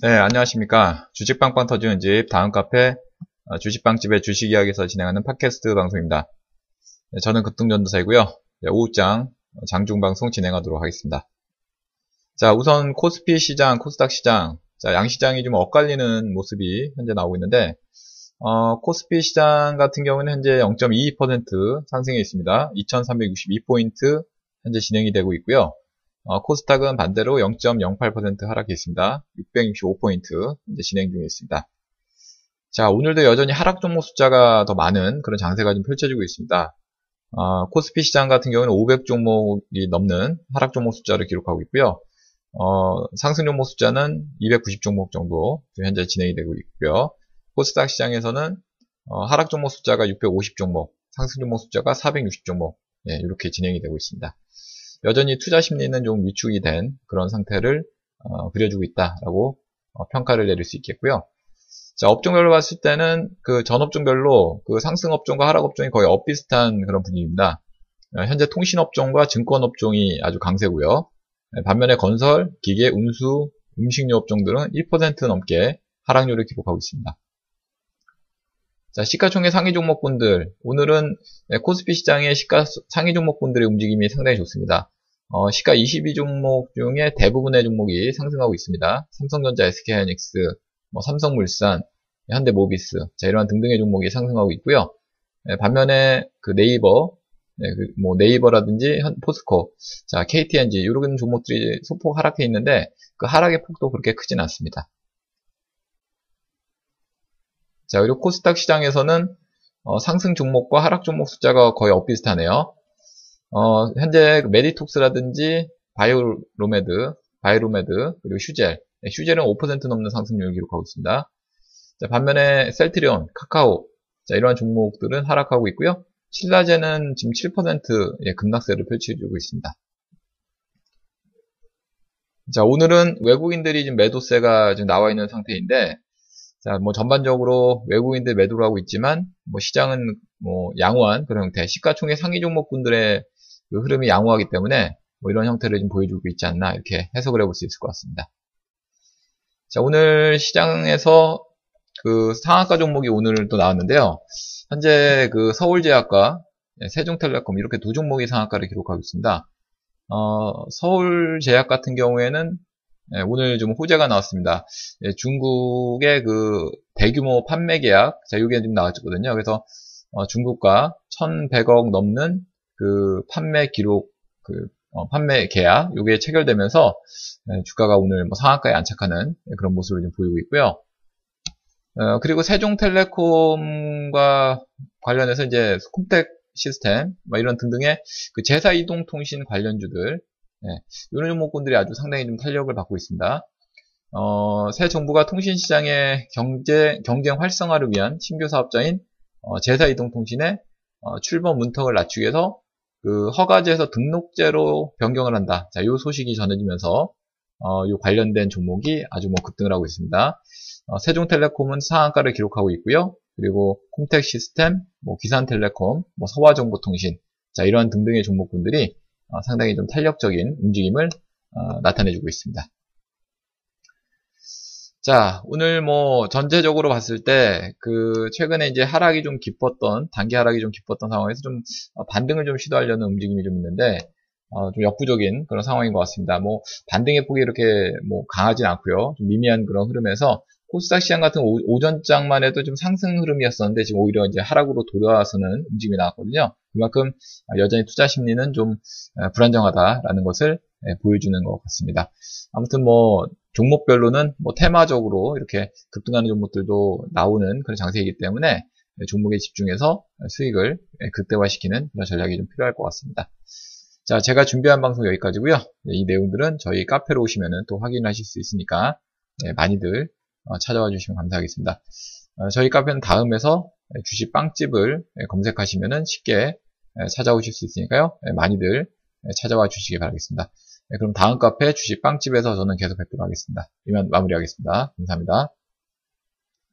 네, 안녕하십니까. 주식빵빵 터지는 집, 다음 카페, 어, 주식빵집의 주식 이야기에서 진행하는 팟캐스트 방송입니다. 네, 저는 급등전도사이고요. 네, 오후장, 어, 장중방송 진행하도록 하겠습니다. 자, 우선 코스피 시장, 코스닥 시장, 자, 양시장이 좀 엇갈리는 모습이 현재 나오고 있는데, 어, 코스피 시장 같은 경우는 현재 0.22% 상승해 있습니다. 2362포인트 현재 진행이 되고 있고요. 어, 코스닥은 반대로 0.08% 하락해 있습니다. 665포인트 이제 진행 중에 있습니다. 자, 오늘도 여전히 하락 종목 숫자가 더 많은 그런 장세가 좀 펼쳐지고 있습니다. 어, 코스피 시장 같은 경우는 500 종목이 넘는 하락 종목 숫자를 기록하고 있고요. 어, 상승 종목 숫자는 290 종목 정도 현재 진행이 되고 있고요. 코스닥 시장에서는 어, 하락 종목 숫자가 650 종목, 상승 종목 숫자가 460 종목 예, 이렇게 진행이 되고 있습니다. 여전히 투자 심리는 좀 위축이 된 그런 상태를 어, 그려주고 있다라고 어, 평가를 내릴 수 있겠고요. 자, 업종별로 봤을 때는 그 전업종별로 그 상승 업종과 하락 업종이 거의 엇비슷한 그런 분위기입니다. 어, 현재 통신 업종과 증권 업종이 아주 강세고요. 네, 반면에 건설, 기계, 운수, 음식료 업종들은 1% 넘게 하락률을 기록하고 있습니다. 자, 시가총액 상위 종목분들. 오늘은 네, 코스피 시장의 시가 상위 종목분들의 움직임이 상당히 좋습니다. 어, 시가 22종목 중에 대부분의 종목이 상승하고 있습니다. 삼성전자, SK하이닉스, 뭐 삼성물산, 현대모비스, 자, 이러한 등등의 종목이 상승하고 있고요. 네, 반면에 그 네이버, 네, 그 뭐 네이버라든지 포스코, 자, KTNG, 이런 종목들이 소폭 하락해 있는데 그 하락의 폭도 그렇게 크진 않습니다. 자, 그리고 코스닥 시장에서는 어, 상승 종목과 하락 종목 숫자가 거의 엇비슷하네요. 어, 현재 메디톡스라든지 바이오로메드, 바이로메드, 그리고 휴젤. 네, 휴젤은 5% 넘는 상승률을 기록하고 있습니다. 자, 반면에 셀트리온, 카카오, 자, 이러한 종목들은 하락하고 있고요. 신라젠은 지금 7% 예, 급락세를 펼쳐주고 있습니다. 자, 오늘은 외국인들이 지금 매도세가 지금 나와 있는 상태인데, 자, 뭐 전반적으로 외국인들 매도를 하고 있지만 뭐 시장은 뭐 양호한 그런 형태, 시가총액 상위 종목분들의 그 흐름이 양호하기 때문에 뭐 이런 형태를 좀 보여주고 있지 않나 이렇게 해석을 해볼 수 있을 것 같습니다. 자, 오늘 시장에서 그 상한가 종목이 오늘 또 나왔는데요. 현재 그 서울제약과 세종텔레콤 이렇게 두 종목이 상한가를 기록하고 있습니다. 어, 서울제약 같은 경우에는 예, 오늘 좀 호재가 나왔습니다. 예, 중국의 그 대규모 판매 계약, 자, 이게 지금 나왔거든요. 그래서 어, 중국과 1,100억 넘는 그 판매 기록, 그 어, 판매 계약, 이게 체결되면서 예, 주가가 오늘 뭐 상한가에 안착하는 그런 모습을 좀 보이고 있고요. 어, 그리고 세종텔레콤과 관련해서 이제 콤텍 시스템, 뭐 이런 등등의 그 제사 이동 통신 관련주들, 네, 이런 종목군들이 아주 상당히 좀 탄력을 받고 있습니다. 어, 새 정부가 통신시장의 경제, 경쟁 활성화를 위한 신규 사업자인 어, 제사이동통신의 어, 출범 문턱을 낮추기 위해서 그 허가제에서 등록제로 변경을 한다. 자, 이 소식이 전해지면서 어, 이 관련된 종목이 아주 뭐 급등을 하고 있습니다. 어, 세종텔레콤은 상한가를 기록하고 있고요. 그리고 콤텍 시스템, 뭐 기산텔레콤, 뭐 서화정보통신, 자 이러한 등등의 종목군들이 어, 상당히 좀 탄력적인 움직임을 어, 나타내주고 있습니다. 자, 오늘 뭐 전체적으로 봤을 때 그 최근에 이제 하락이 좀 깊었던 단기 하락이 좀 깊었던 상황에서 좀 어, 반등을 좀 시도하려는 움직임이 좀 있는데 어, 좀 역부족인 그런 상황인 것 같습니다. 뭐 반등의 폭이 이렇게 뭐 강하진 않고요, 좀 미미한 그런 흐름에서 코스닥 시장 같은 오, 전장만 해도 좀 상승 흐름이었었는데 지금 오히려 이제 하락으로 돌아서는 움직임이 나왔거든요. 그만큼 여전히 투자 심리는 좀 불안정하다라는 것을 보여주는 것 같습니다. 아무튼 뭐 종목별로는 뭐 테마적으로 이렇게 급등하는 종목들도 나오는 그런 장세이기 때문에 종목에 집중해서 수익을 극대화시키는 그런 전략이 좀 필요할 것 같습니다. 자, 제가 준비한 방송 여기까지고요. 이 내용들은 저희 카페로 오시면 또 확인하실 수 있으니까 많이들 어, 찾아와 주시면 감사하겠습니다. 어, 저희 카페는 다음에서 주식 빵집을 검색하시면 쉽게 찾아오실 수 있으니까요. 많이들 찾아와 주시기 바라겠습니다. 그럼 다음 카페 주식 빵집에서 저는 계속 뵙도록 하겠습니다. 이만 마무리하겠습니다. 감사합니다.